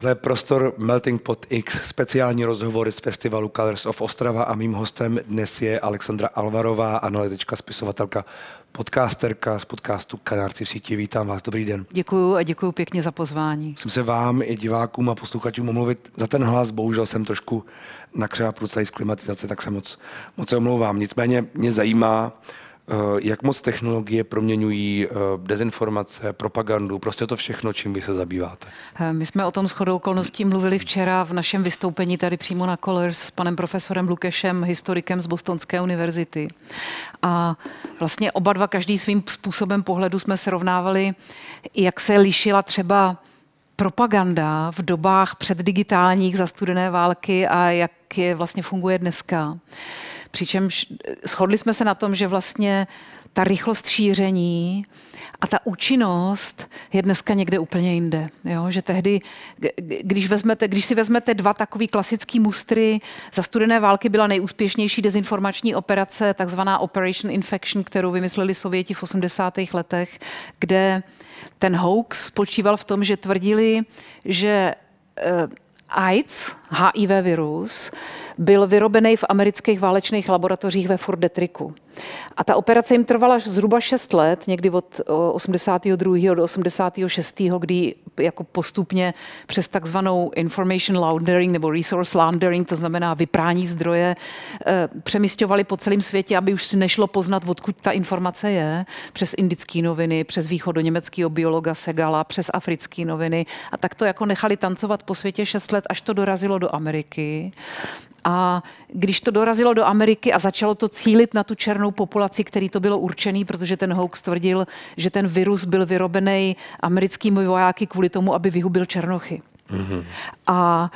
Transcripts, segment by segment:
Tohle je prostor Melting Pot X, speciální rozhovory z festivalu Colors of Ostrava a mým hostem dnes je Alexandra Alvarová, analytička, spisovatelka, podcasterka z podcastu Kanárci v síti. Vítám vás, dobrý den. Děkuji a děkuji pěkně za pozvání. Musím se vám i divákům a posluchačům omluvit za ten hlas, bohužel jsem trošku nakřápl z klimatizace, tak se moc, moc se omlouvám. Nicméně mě zajímá, jak moc technologie proměňují eh, dezinformace, propagandu, prostě to všechno, čím vy se zabýváte? Eh, my jsme o tom shodou okolností mluvili včera v našem vystoupení tady přímo na Colors s panem profesorem Lukešem, historikem z Bostonské univerzity. A vlastně oba dva, každý svým způsobem pohledu jsme srovnávali, jak se lišila třeba propaganda v dobách předdigitálních za studené války a jak je vlastně funguje dneska. Přičemž shodli jsme se na tom, že vlastně ta rychlost šíření a ta účinnost je dneska někde úplně jinde. Jo? Že tehdy, když, vezmete, když si vezmete dva takový klasický mustry, za studené války byla nejúspěšnější dezinformační operace, takzvaná Operation Infection, kterou vymysleli Sověti v 80. letech, kde ten hoax spočíval v tom, že tvrdili, že eh, AIDS, HIV virus, byl vyrobený v amerických válečných laboratořích ve Fort Detricku. A ta operace jim trvala zhruba 6 let, někdy od 82. do 86., kdy jako postupně přes takzvanou information laundering nebo resource laundering, to znamená vyprání zdroje, eh, přemysťovali po celém světě, aby už si nešlo poznat, odkud ta informace je, přes indické noviny, přes východoněmeckého biologa Segala, přes africké noviny. A tak to jako nechali tancovat po světě 6 let, až to dorazilo do Ameriky. A když to dorazilo do Ameriky a začalo to cílit na tu černou populaci, který to bylo určený, protože ten hoax tvrdil, že ten virus byl vyrobený americkými vojáky kvůli tomu, aby vyhubil černochy. Mm-hmm. A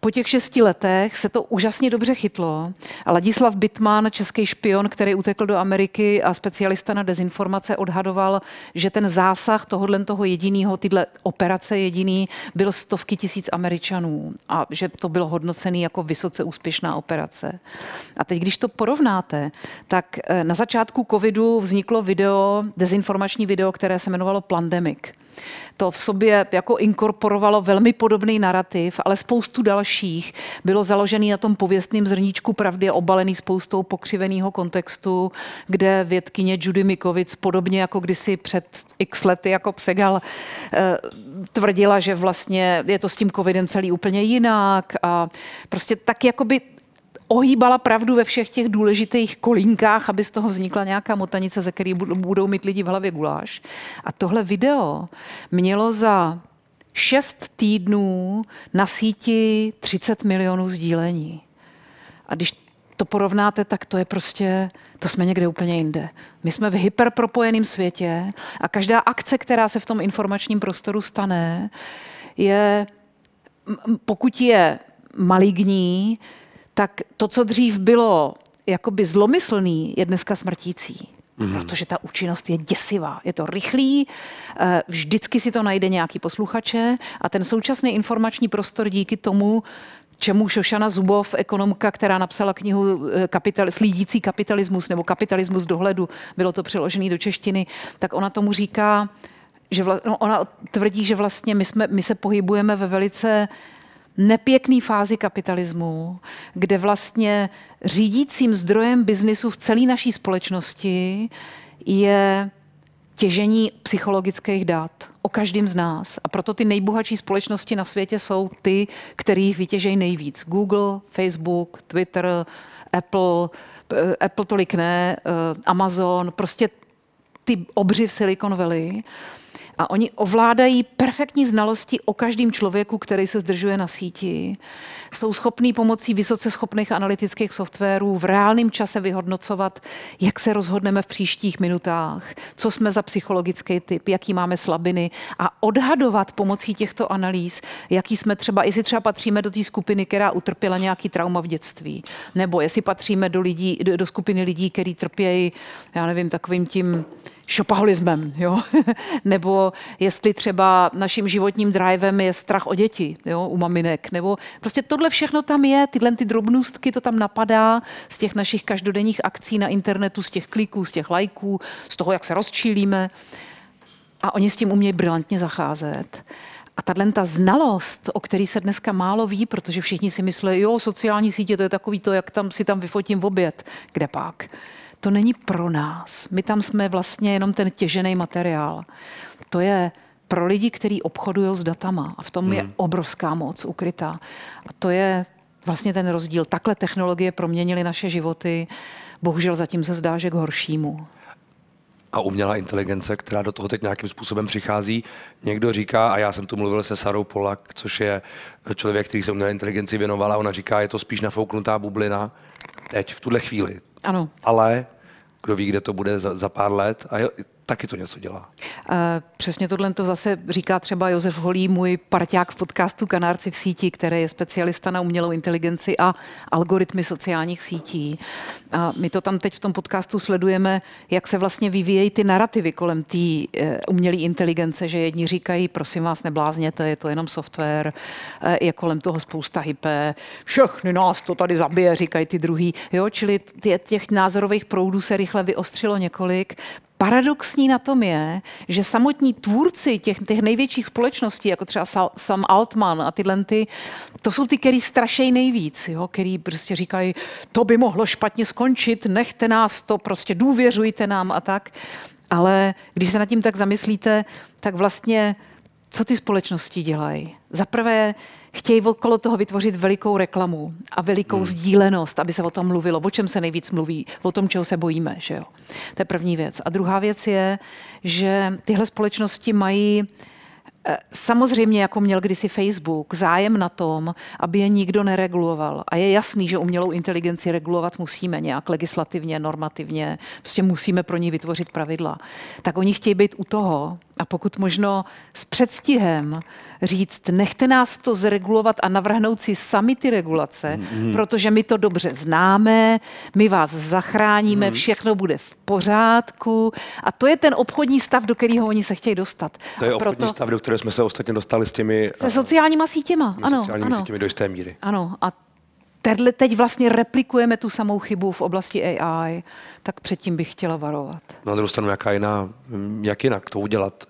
po těch šesti letech se to úžasně dobře chytlo. Ladislav Bitman, český špion, který utekl do Ameriky a specialista na dezinformace, odhadoval, že ten zásah tohohle toho jediného, tyhle operace jediný, byl stovky tisíc Američanů a že to bylo hodnocený jako vysoce úspěšná operace. A teď, když to porovnáte, tak e, na začátku covidu vzniklo video, dezinformační video, které se jmenovalo Plandemic to v sobě jako inkorporovalo velmi podobný narrativ, ale spoustu dalších bylo založený na tom pověstným zrníčku pravdy obalený spoustou pokřiveného kontextu, kde vědkyně Judy Mikovic, podobně jako kdysi před x lety jako Psegal, eh, tvrdila, že vlastně je to s tím covidem celý úplně jinak a prostě tak jakoby ohýbala pravdu ve všech těch důležitých kolínkách, aby z toho vznikla nějaká motanice, ze které budou mít lidi v hlavě guláš. A tohle video mělo za šest týdnů na síti 30 milionů sdílení. A když to porovnáte, tak to je prostě, to jsme někde úplně jinde. My jsme v hyperpropojeném světě a každá akce, která se v tom informačním prostoru stane, je, pokud je maligní, tak to, co dřív bylo jakoby zlomyslný, je dneska smrtící. Mm. Protože ta účinnost je děsivá. Je to rychlý, eh, vždycky si to najde nějaký posluchače a ten současný informační prostor díky tomu, čemu Šošana Zubov, ekonomka, která napsala knihu eh, kapital, Slídící kapitalismus nebo kapitalismus dohledu, bylo to přeložené do češtiny, tak ona tomu říká, že vla, no ona tvrdí, že vlastně my, jsme, my se pohybujeme ve velice nepěkný fázi kapitalismu, kde vlastně řídícím zdrojem biznisu v celé naší společnosti je těžení psychologických dat o každém z nás. A proto ty nejbohatší společnosti na světě jsou ty, kterých vytěžejí nejvíc. Google, Facebook, Twitter, Apple, eh, Apple tolik ne, eh, Amazon, prostě ty obři v Silicon Valley a oni ovládají perfektní znalosti o každém člověku, který se zdržuje na síti. Jsou schopní pomocí vysoce schopných analytických softwarů v reálném čase vyhodnocovat, jak se rozhodneme v příštích minutách, co jsme za psychologický typ, jaký máme slabiny a odhadovat pomocí těchto analýz, jaký jsme třeba, jestli třeba patříme do té skupiny, která utrpěla nějaký trauma v dětství, nebo jestli patříme do, lidí, do, do skupiny lidí, který trpějí, já nevím, takovým tím šopaholismem, jo? nebo jestli třeba naším životním drivem je strach o děti jo? u maminek, nebo prostě tohle všechno tam je, tyhle ty drobnůstky to tam napadá z těch našich každodenních akcí na internetu, z těch kliků, z těch lajků, z toho, jak se rozčílíme a oni s tím umějí brilantně zacházet. A tahle ta znalost, o který se dneska málo ví, protože všichni si myslí, jo, sociální sítě, to je takový to, jak tam si tam vyfotím v oběd. Kde pak? To není pro nás. My tam jsme vlastně jenom ten těžený materiál. To je pro lidi, kteří obchodují s datama. A v tom hmm. je obrovská moc ukrytá. A to je vlastně ten rozdíl. Takhle technologie proměnily naše životy. Bohužel zatím se zdá, že k horšímu a umělá inteligence, která do toho teď nějakým způsobem přichází. Někdo říká, a já jsem tu mluvil se Sarou Polak, což je člověk, který se umělé inteligenci věnoval, a ona říká, je to spíš nafouknutá bublina teď, v tuhle chvíli. Ano. Ale kdo ví, kde to bude za, za pár let. A taky to něco dělá. Přesně tohle to zase říká třeba Josef Holý, můj parťák v podcastu Kanárci v síti, který je specialista na umělou inteligenci a algoritmy sociálních sítí. A my to tam teď v tom podcastu sledujeme, jak se vlastně vyvíjejí ty narrativy kolem té e, umělé inteligence, že jedni říkají, prosím vás, neblázněte, je to jenom software, e, je kolem toho spousta hype, všechny nás to tady zabije, říkají ty druhý. Jo, čili těch názorových proudů se rychle vyostřilo několik paradoxní na tom je, že samotní tvůrci těch, těch největších společností, jako třeba Sam Altman a tyhle, ty, to jsou ty, který strašejí nejvíc, jo? který prostě říkají, to by mohlo špatně skončit, nechte nás to, prostě důvěřujte nám a tak. Ale když se nad tím tak zamyslíte, tak vlastně co ty společnosti dělají? Za prvé, chtějí okolo toho vytvořit velikou reklamu a velikou hmm. sdílenost, aby se o tom mluvilo. O čem se nejvíc mluví? O tom, čeho se bojíme. Že jo? To je první věc. A druhá věc je, že tyhle společnosti mají Eh, samozřejmě, jako měl kdysi Facebook, zájem na tom, aby je nikdo nereguloval. A je jasný, že umělou inteligenci regulovat musíme nějak legislativně, normativně, prostě musíme pro ní vytvořit pravidla. Tak oni chtějí být u toho a pokud možno s předstihem říct, nechte nás to zregulovat a navrhnout si sami ty regulace, mm. protože my to dobře známe, my vás zachráníme, mm. všechno bude v pořádku a to je ten obchodní stav, do kterého oni se chtějí dostat. To je obchodní Proto... stav, do kterého jsme se ostatně dostali s těmi... Se sociálníma sítěma, ano. sociálními ano. sítěmi do jisté míry. Ano, a Tedle teď vlastně replikujeme tu samou chybu v oblasti AI, tak předtím bych chtěla varovat. Na druhou stranu, jaká jiná, jak jinak to udělat?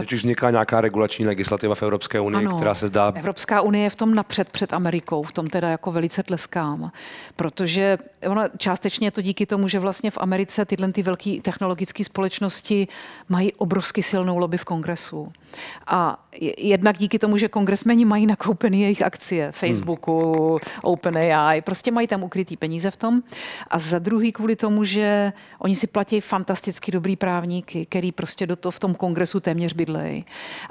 Teď už vzniká nějaká regulační legislativa v Evropské unii, ano, která se zdá... Evropská unie je v tom napřed před Amerikou, v tom teda jako velice tleskám, protože ono částečně je to díky tomu, že vlastně v Americe tyhle ty velké technologické společnosti mají obrovsky silnou lobby v kongresu. A jednak díky tomu, že kongresmeni mají nakoupený jejich akcie Facebooku, hmm. OpenAI, prostě mají tam ukrytý peníze v tom. A za druhý kvůli tomu, že oni si platí fantasticky dobrý právníky, který prostě do toho v tom kongresu téměř bydlej.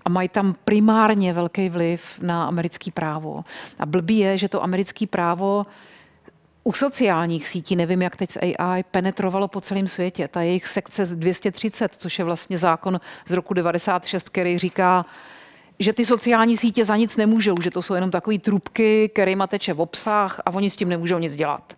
A mají tam primárně velký vliv na americký právo. A blbý je, že to americké právo u sociálních sítí, nevím jak teď s AI, penetrovalo po celém světě. Ta jejich sekce z 230, což je vlastně zákon z roku 96, který říká, že ty sociální sítě za nic nemůžou, že to jsou jenom takové trubky, kterýma teče v obsah a oni s tím nemůžou nic dělat.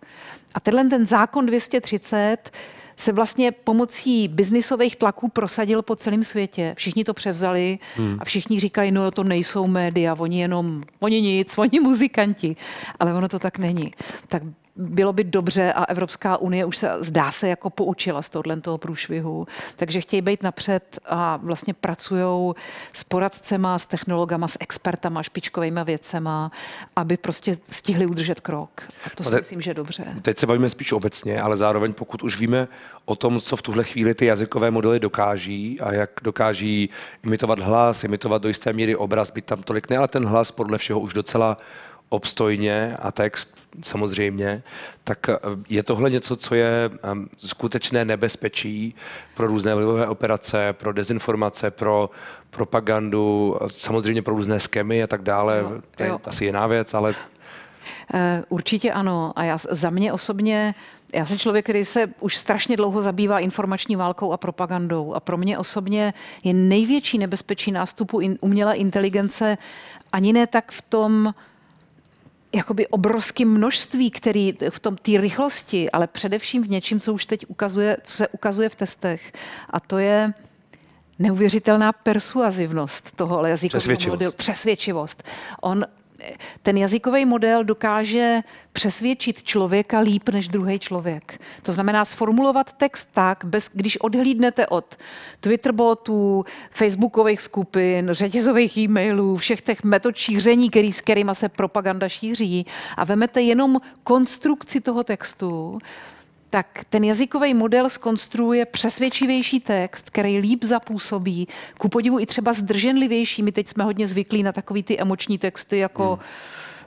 A tenhle ten zákon 230 se vlastně pomocí biznisových tlaků prosadil po celém světě. Všichni to převzali hmm. a všichni říkají, no to nejsou média, oni jenom, oni nic, oni muzikanti. Ale ono to tak není. Tak bylo by dobře a Evropská unie už se zdá se jako poučila z tohohle toho průšvihu, takže chtějí být napřed a vlastně pracují s poradcema, s technologama, s expertama, špičkovými věcema, aby prostě stihli udržet krok. A to si te, myslím, že je dobře. Teď se bavíme spíš obecně, ale zároveň pokud už víme o tom, co v tuhle chvíli ty jazykové modely dokáží a jak dokáží imitovat hlas, imitovat do jisté míry obraz, být tam tolik ne, ale ten hlas podle všeho už docela obstojně a text samozřejmě, tak eh, je tohle něco, co je ehm, skutečné nebezpečí pro různé vlivové operace, pro dezinformace, pro propagandu, samozřejmě pro různé skemy a tak dále. To je jo. asi jiná věc, ale... Eh, určitě ano. A já, za mě osobně já jsem člověk, který se už strašně dlouho zabývá informační válkou a propagandou. A pro mě osobně je největší nebezpečí nástupu in, umělé inteligence ani ne tak v tom, jakoby obrovské množství, který v tom té rychlosti, ale především v něčím, co už teď ukazuje, co se ukazuje v testech. A to je neuvěřitelná persuazivnost toho jazykového Přesvědčivost. modelu. Přesvědčivost. On ten jazykový model dokáže přesvědčit člověka líp než druhý člověk. To znamená sformulovat text tak, bez, když odhlídnete od Twitterbotů, facebookových skupin, řetězových e-mailů, všech těch metod šíření, který, s kterými se propaganda šíří a vemete jenom konstrukci toho textu, tak ten jazykový model skonstruuje přesvědčivější text, který líp zapůsobí, ku podivu i třeba zdrženlivější. My teď jsme hodně zvyklí na takový ty emoční texty jako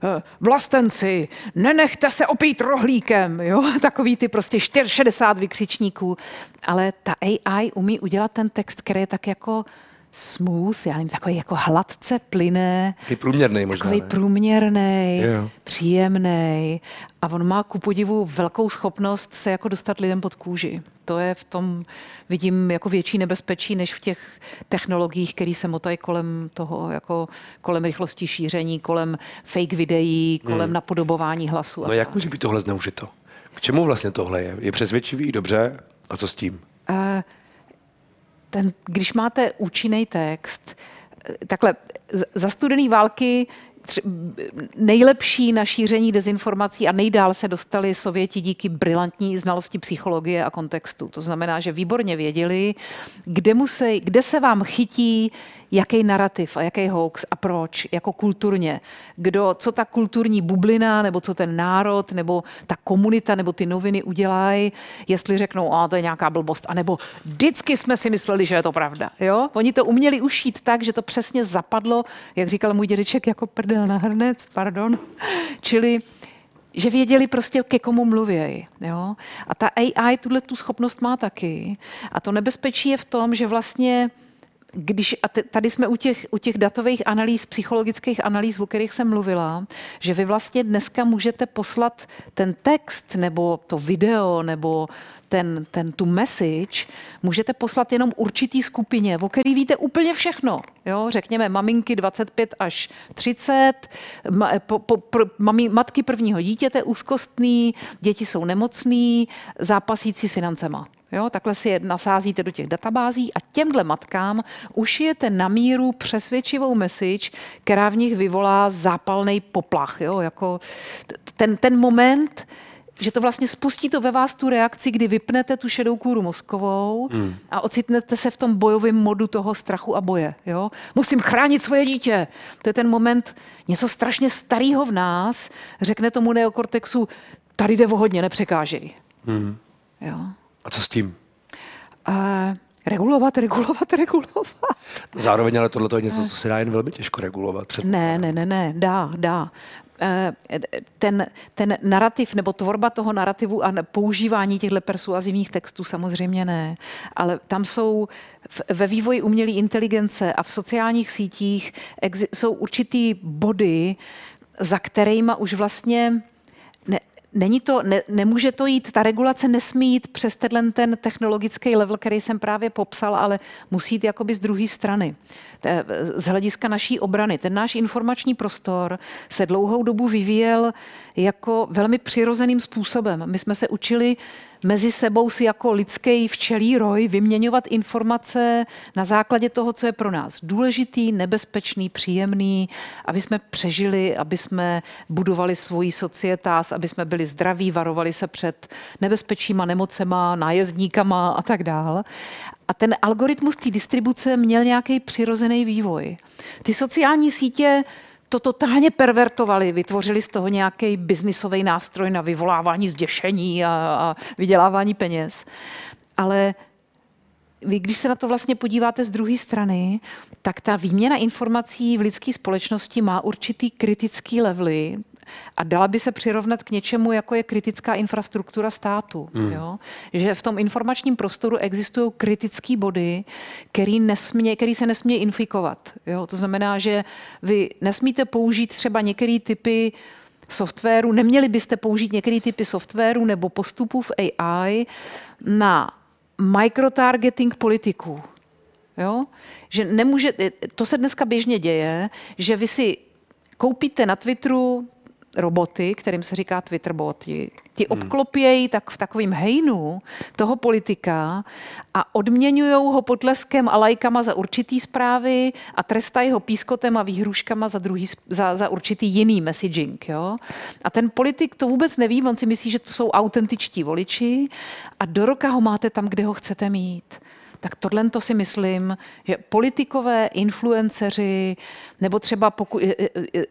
hmm. vlastenci, nenechte se opít rohlíkem, jo? takový ty prostě 60 vykřičníků. Ale ta AI umí udělat ten text, který je tak jako smooth, já nevím, takový jako hladce plyné. Takový průměrný možná, Takový ne? průměrný, příjemný. A on má ku podivu velkou schopnost se jako dostat lidem pod kůži. To je v tom, vidím jako větší nebezpečí, než v těch technologiích, které se motají kolem toho, jako kolem rychlosti šíření, kolem fake videí, kolem hmm. napodobování hlasu. a No jak tak. může být tohle zneužito? K čemu vlastně tohle je? Je přesvědčivý, dobře? A co s tím? Eh, ten, když máte účinný text, takhle, za studený války nejlepší na šíření dezinformací a nejdál se dostali Sověti díky brilantní znalosti psychologie a kontextu. To znamená, že výborně věděli, kde, musí, kde se vám chytí jaký narrativ a jaký hoax a proč, jako kulturně. Kdo, co ta kulturní bublina, nebo co ten národ, nebo ta komunita, nebo ty noviny udělají, jestli řeknou, a to je nějaká blbost, anebo vždycky jsme si mysleli, že je to pravda. Jo? Oni to uměli ušít tak, že to přesně zapadlo, jak říkal můj dědeček, jako prdel na hrnec, pardon. Čili že věděli prostě, ke komu mluvějí. Jo? A ta AI tuhle tu schopnost má taky. A to nebezpečí je v tom, že vlastně když, a tady jsme u těch, u těch datových analýz, psychologických analýz, o kterých jsem mluvila, že vy vlastně dneska můžete poslat ten text nebo to video nebo ten, ten tu message můžete poslat jenom určitý skupině, o který víte úplně všechno. Jo? Řekněme maminky 25 až 30, ma, po, po, pr, mami, matky prvního dítěte úzkostný, děti jsou nemocný, zápasící s financema. Jo, takhle si je nasázíte do těch databází a těmhle matkám ušijete na míru přesvědčivou message, která v nich vyvolá zápalný poplach. Jo, jako ten, ten moment, že to vlastně spustí to ve vás tu reakci, kdy vypnete tu šedou kůru mozkovou hmm. a ocitnete se v tom bojovém modu toho strachu a boje. Jo? Musím chránit svoje dítě. To je ten moment, něco strašně starého v nás řekne tomu neokortexu, tady jde o hodně, nepřekážej. Hmm. Jo? A co s tím? A regulovat, regulovat, regulovat. Zároveň ale tohle je něco, co se dá jen velmi těžko regulovat. Před... Ne, ne, ne, ne, dá, dá. Eh, Ten, ten narrativ nebo tvorba toho narrativu a používání těchto persuazivních textů samozřejmě ne, ale tam jsou v- ve vývoji umělé inteligence a v sociálních sítích exi- jsou určitý body, za kterýma už vlastně Není to, ne, nemůže to jít, ta regulace nesmí jít přes tenhle ten technologický level, který jsem právě popsal, ale musí jít jakoby z druhé strany. Z hlediska naší obrany. Ten náš informační prostor se dlouhou dobu vyvíjel jako velmi přirozeným způsobem. My jsme se učili mezi sebou si jako lidský včelí roj vyměňovat informace na základě toho, co je pro nás důležitý, nebezpečný, příjemný, aby jsme přežili, aby jsme budovali svoji societáz, aby jsme byli zdraví, varovali se před nebezpečíma, nemocema, nájezdníkama a tak dál. A ten algoritmus té distribuce měl nějaký přirozený vývoj. Ty sociální sítě to totálně pervertovali, vytvořili z toho nějaký biznisový nástroj na vyvolávání zděšení a, a vydělávání peněz. Ale vy, když se na to vlastně podíváte z druhé strany, tak ta výměna informací v lidské společnosti má určitý kritický levely a dala by se přirovnat k něčemu, jako je kritická infrastruktura státu. Mm. Jo? Že v tom informačním prostoru existují kritické body, který, nesmě, který se nesmí infikovat. Jo? To znamená, že vy nesmíte použít třeba některé typy softwaru, neměli byste použít některé typy softwaru nebo postupů v AI na microtargeting politiků. Jo? Že nemůže, to se dneska běžně děje, že vy si koupíte na Twitteru roboty, kterým se říká Twitterboti. Ti obklopějí tak v takovým hejnu toho politika a odměňují ho potleskem a lajkama za určitý zprávy a trestají ho pískotem a výhruškama za, druhý, za, za určitý jiný messaging. Jo? A ten politik to vůbec neví, on si myslí, že to jsou autentičtí voliči a do roka ho máte tam, kde ho chcete mít tak tohle to si myslím, že politikové, influenceři, nebo třeba poku,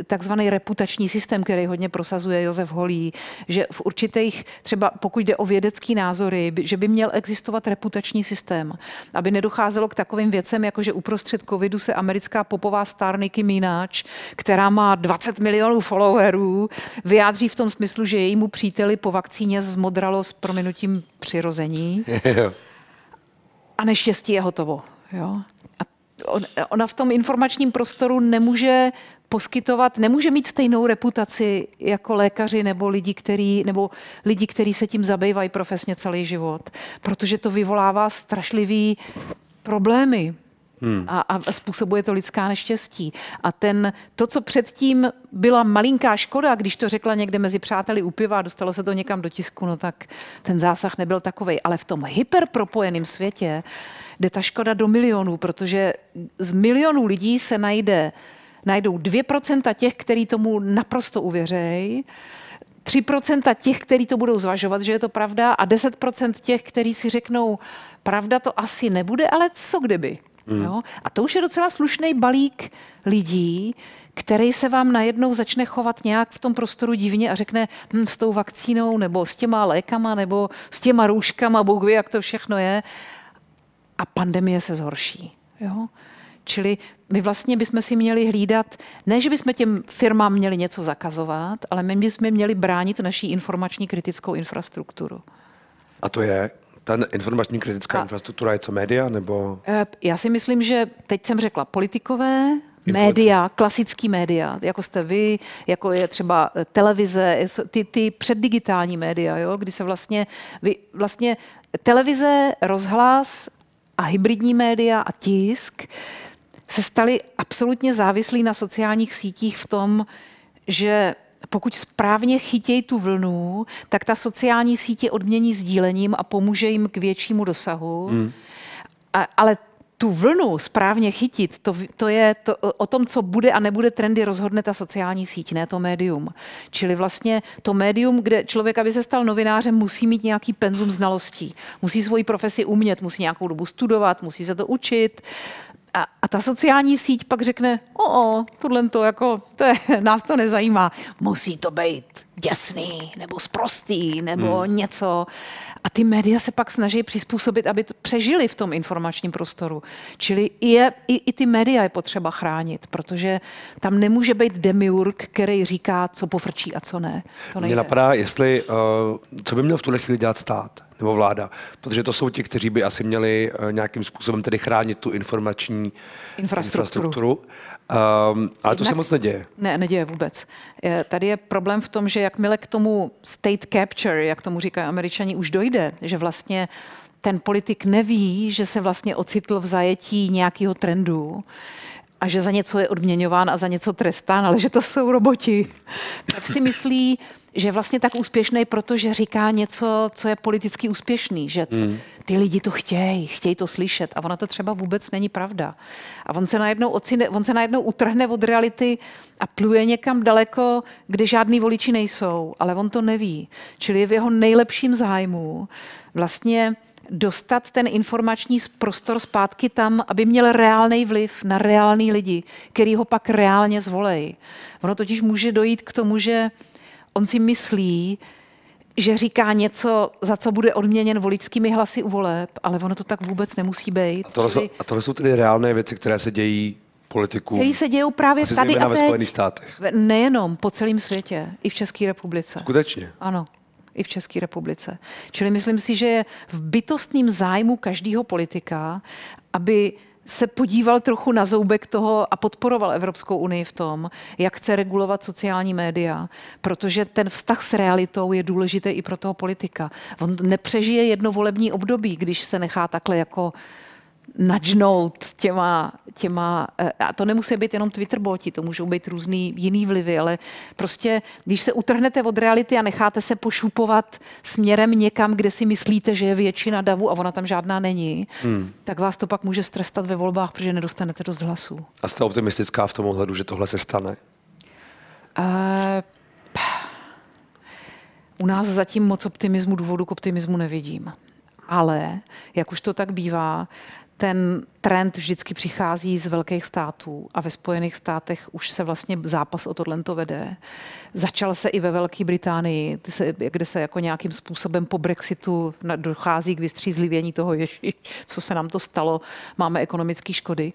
takzvaný reputační systém, který hodně prosazuje Josef Holý, že v určitých, třeba pokud jde o vědecký názory, že by měl existovat reputační systém, aby nedocházelo k takovým věcem, jako že uprostřed covidu se americká popová star Nicki Minaj, která má 20 milionů followerů, vyjádří v tom smyslu, že jejímu příteli po vakcíně zmodralo s prominutím přirození. a neštěstí je hotovo. Jo? A ona v tom informačním prostoru nemůže poskytovat, nemůže mít stejnou reputaci jako lékaři nebo lidi, který, nebo lidi, kteří se tím zabývají profesně celý život, protože to vyvolává strašlivý problémy. Hmm. A, a způsobuje to lidská neštěstí. A ten, to, co předtím byla malinká škoda, když to řekla někde mezi přáteli u piva a dostalo se to někam do tisku, no tak ten zásah nebyl takový. Ale v tom hyperpropojeném světě jde ta škoda do milionů, protože z milionů lidí se najde, najdou 2% těch, kteří tomu naprosto uvěřejí, 3% těch, kteří to budou zvažovat, že je to pravda, a 10% těch, kteří si řeknou, pravda to asi nebude, ale co kdyby? Mm. Jo? A to už je docela slušný balík lidí, který se vám najednou začne chovat nějak v tom prostoru divně a řekne hm, s tou vakcínou nebo s těma lékama nebo s těma růžkama, Bůh ví, jak to všechno je. A pandemie se zhorší. Jo? Čili my vlastně bychom si měli hlídat, ne, že bychom těm firmám měli něco zakazovat, ale my bychom měli bránit naší informační kritickou infrastrukturu. A to je? Ta informační kritická a, infrastruktura je co média, nebo? Eh, já si myslím, že teď jsem řekla politikové, média, klasický média, jako jste vy, jako je třeba eh, televize, ty, ty předdigitální média, jo, kdy se vlastně, vy, vlastně televize, rozhlas a hybridní média a tisk se staly absolutně závislí na sociálních sítích v tom, že pokud správně chytějí tu vlnu, tak ta sociální sítě odmění sdílením a pomůže jim k většímu dosahu. Hmm. A, ale tu vlnu správně chytit, to, to je to, o tom, co bude a nebude trendy, rozhodne ta sociální síť, ne to médium. Čili vlastně to médium, kde člověk, aby se stal novinářem, musí mít nějaký penzum znalostí. Musí svoji profesi umět, musí nějakou dobu studovat, musí se to učit. A, a ta sociální síť pak řekne, o, o tohle to jako, to je, nás to nezajímá. Musí to být děsný, nebo sprostý, nebo hmm. něco. A ty média se pak snaží přizpůsobit, aby to přežili v tom informačním prostoru. Čili je, i, i ty média je potřeba chránit, protože tam nemůže být demiurg, který říká, co pofrčí a co ne. To Mně napadá, jestli, uh, co by měl v tuhle chvíli dělat stát nebo vláda, protože to jsou ti, kteří by asi měli uh, nějakým způsobem tedy chránit tu informační infrastrukturu. infrastrukturu. Um, ale to se moc neděje. Ne, neděje vůbec. Je, tady je problém v tom, že jakmile k tomu state capture, jak tomu říkají američani, už dojde, že vlastně ten politik neví, že se vlastně ocitl v zajetí nějakého trendu, a že za něco je odměňován a za něco trestán, ale že to jsou roboti, tak si myslí, že je vlastně tak úspěšný, protože říká něco, co je politicky úspěšný, že hmm. ty lidi to chtějí, chtějí to slyšet a ona to třeba vůbec není pravda. A on se najednou, ocine, on se najednou utrhne od reality a pluje někam daleko, kde žádný voliči nejsou, ale on to neví. Čili je v jeho nejlepším zájmu vlastně dostat ten informační prostor zpátky tam, aby měl reálný vliv na reální lidi, který ho pak reálně zvolej. Ono totiž může dojít k tomu, že on si myslí, že říká něco, za co bude odměněn voličskými hlasy u voleb, ale ono to tak vůbec nemusí být. A tohle, čili... jsou, a tohle jsou tedy reálné věci, které se dějí politikům. Které se dějí právě Asi tady a teď. ve Spojených státech. Nejenom, po celém světě, i v České republice. Skutečně? Ano i v České republice. Čili myslím si, že je v bytostném zájmu každého politika, aby se podíval trochu na zoubek toho a podporoval Evropskou unii v tom, jak chce regulovat sociální média, protože ten vztah s realitou je důležitý i pro toho politika. On nepřežije jedno volební období, když se nechá takhle jako nadžnout těma, těma, eh, a to nemusí být jenom Twitter boti, to můžou být různý jiný vlivy, ale prostě, když se utrhnete od reality a necháte se pošupovat směrem někam, kde si myslíte, že je většina davu a ona tam žádná není, hmm. tak vás to pak může strestat ve volbách, protože nedostanete dost hlasů. A jste optimistická v tom ohledu, že tohle se stane? Uh, u nás zatím moc optimismu, důvodu k optimismu nevidím. Ale, jak už to tak bývá, ten trend vždycky přichází z velkých států a ve Spojených státech už se vlastně zápas o tohle to vede. Začal se i ve Velké Británii, kde se jako nějakým způsobem po Brexitu dochází k vystřízlivění toho, ježi, co se nám to stalo, máme ekonomické škody.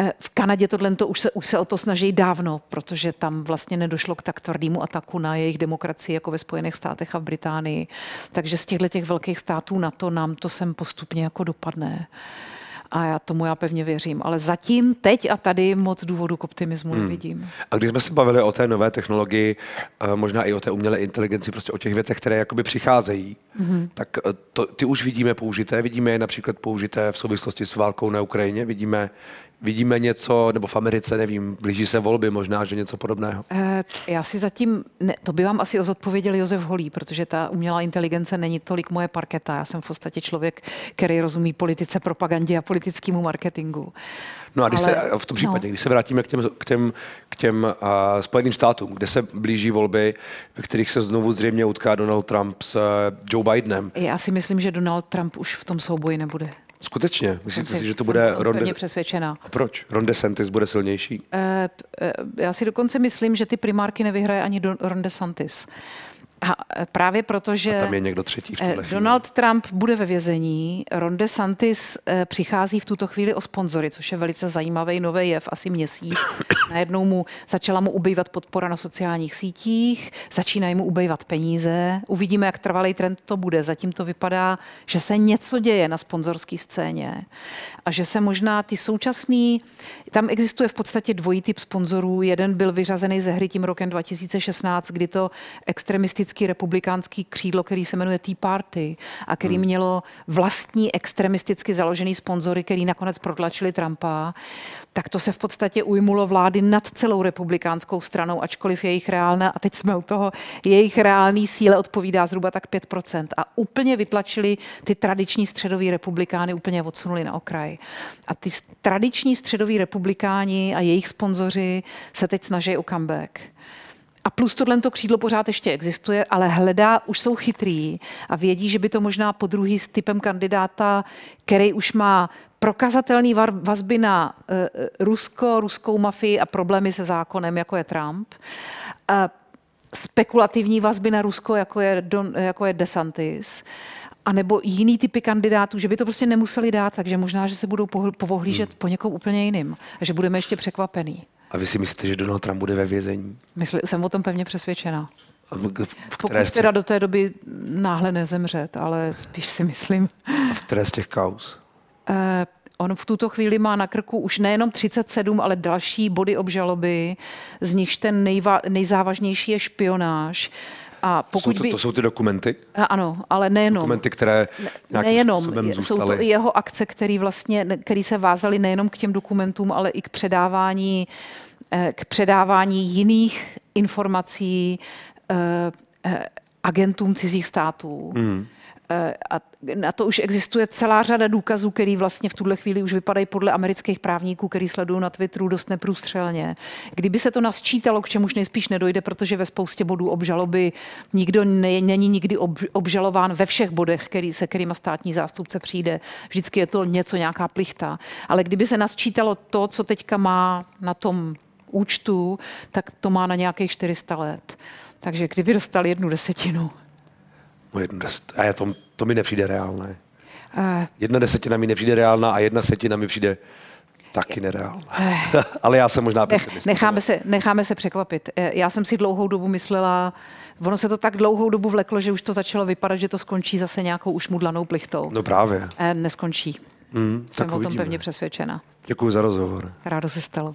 Eh, v Kanadě tohle to už se, už se o to snaží dávno, protože tam vlastně nedošlo k tak tvrdému ataku na jejich demokracii jako ve Spojených státech a v Británii. Takže z těchto těch velkých států na to nám to sem postupně jako dopadne. A já tomu já pevně věřím. Ale zatím, teď a tady moc důvodu k optimismu hmm. nevidím. A když jsme se bavili o té nové technologii, eh, možná i o té umělé inteligenci, prostě o těch věcech, které jakoby přicházejí, hmm. tak eh, to, ty už vidíme použité. Vidíme je například použité v souvislosti s válkou na Ukrajině. Vidíme Vidíme něco, nebo v Americe, nevím, blíží se volby, možná, že něco podobného? E, já si zatím, ne, to by vám asi odpověděl Josef Holý, protože ta umělá inteligence není tolik moje parketa. Já jsem v podstatě člověk, který rozumí politice, propagandě a politickému marketingu. No a když Ale, se, v tom případě, no. když se vrátíme k těm, k těm, k těm uh, Spojeným státům, kde se blíží volby, ve kterých se znovu zřejmě utká Donald Trump s uh, Joe Bidenem. Já si myslím, že Donald Trump už v tom souboji nebude. Skutečně? Myslíte si, že to bude Ron DeSantis? přesvědčená. A proč? Ron DeSantis bude silnější? E, já si dokonce myslím, že ty primárky nevyhraje ani Ron DeSantis. A e, právě proto, že a tam je někdo třetí v tuhle Donald Trump bude ve vězení, Ron DeSantis e, přichází v tuto chvíli o sponzory, což je velice zajímavý nový jev, asi měsíc. Najednou mu začala mu ubývat podpora na sociálních sítích, začínají mu ubývat peníze. Uvidíme, jak trvalý trend to bude. Zatím to vypadá, že se něco děje na sponzorské scéně a že se možná ty současný, tam existuje v podstatě dvojí typ sponzorů. Jeden byl vyřazený ze hry tím rokem 2016, kdy to extremistický republikánský křídlo, který se jmenuje Tea Party a který hmm. mělo vlastní extremisticky založený sponzory, který nakonec protlačili Trumpa, tak to se v podstatě ujmulo vlády nad celou republikánskou stranou, ačkoliv jejich reálná, a teď jsme u toho, jejich reálný síle odpovídá zhruba tak 5%. A úplně vytlačili ty tradiční středoví republikány, úplně odsunuli na okraj. A ty tradiční středoví republikáni a jejich sponzoři se teď snaží o comeback. A plus tohle křídlo pořád ještě existuje, ale hledá, už jsou chytrý a vědí, že by to možná po druhý s typem kandidáta, který už má prokazatelný vazby na uh, Rusko, ruskou mafii a problémy se zákonem, jako je Trump. Spekulativní vazby na Rusko, jako je, Don, jako je DeSantis a nebo jiný typy kandidátů, že by to prostě nemuseli dát, takže možná, že se budou povohlížet hmm. po někom úplně jiným a že budeme ještě překvapený. A vy si myslíte, že Donald Trump bude ve vězení? Mysl, jsem o tom pevně přesvědčená. V, v Pokud těch... teda do té doby náhle nezemřet, ale spíš si myslím. A v které z těch kaus? Uh, On v tuto chvíli má na krku už nejenom 37, ale další body obžaloby, z nichž ten nejva, nejzávažnější je špionáž. A pokud jsou to, by... to jsou ty dokumenty? A, ano, ale nejenom. Dokumenty, které nějakým nejenom, způsobem zůstaly. Jsou to i jeho akce, které vlastně, který se vázaly nejenom k těm dokumentům, ale i k předávání, eh, k předávání jiných informací eh, eh, agentům cizích států. Hmm. A na to už existuje celá řada důkazů, který vlastně v tuhle chvíli už vypadají podle amerických právníků, který sledují na Twitteru dost neprůstřelně. Kdyby se to nasčítalo, k čemuž nejspíš nedojde, protože ve spoustě bodů obžaloby nikdo ne, není nikdy ob, obžalován ve všech bodech, který, se kterýma státní zástupce přijde. Vždycky je to něco, nějaká plichta. Ale kdyby se nasčítalo to, co teďka má na tom účtu, tak to má na nějakých 400 let. Takže kdyby dostal jednu desetinu, a já to, to mi nepřijde reálné. Uh, jedna desetina mi nepřijde reálná a jedna setina mi přijde taky nereálná. Uh, Ale já jsem možná nech, necháme se, necháme se překvapit. Eh, já jsem si dlouhou dobu myslela, ono se to tak dlouhou dobu vleklo, že už to začalo vypadat, že to skončí zase nějakou už mudlanou plichtou. No právě. Uh, neskončí. Mm, jsem o tom uvidíme. pevně přesvědčena. Děkuji za rozhovor. Rádo se stalo.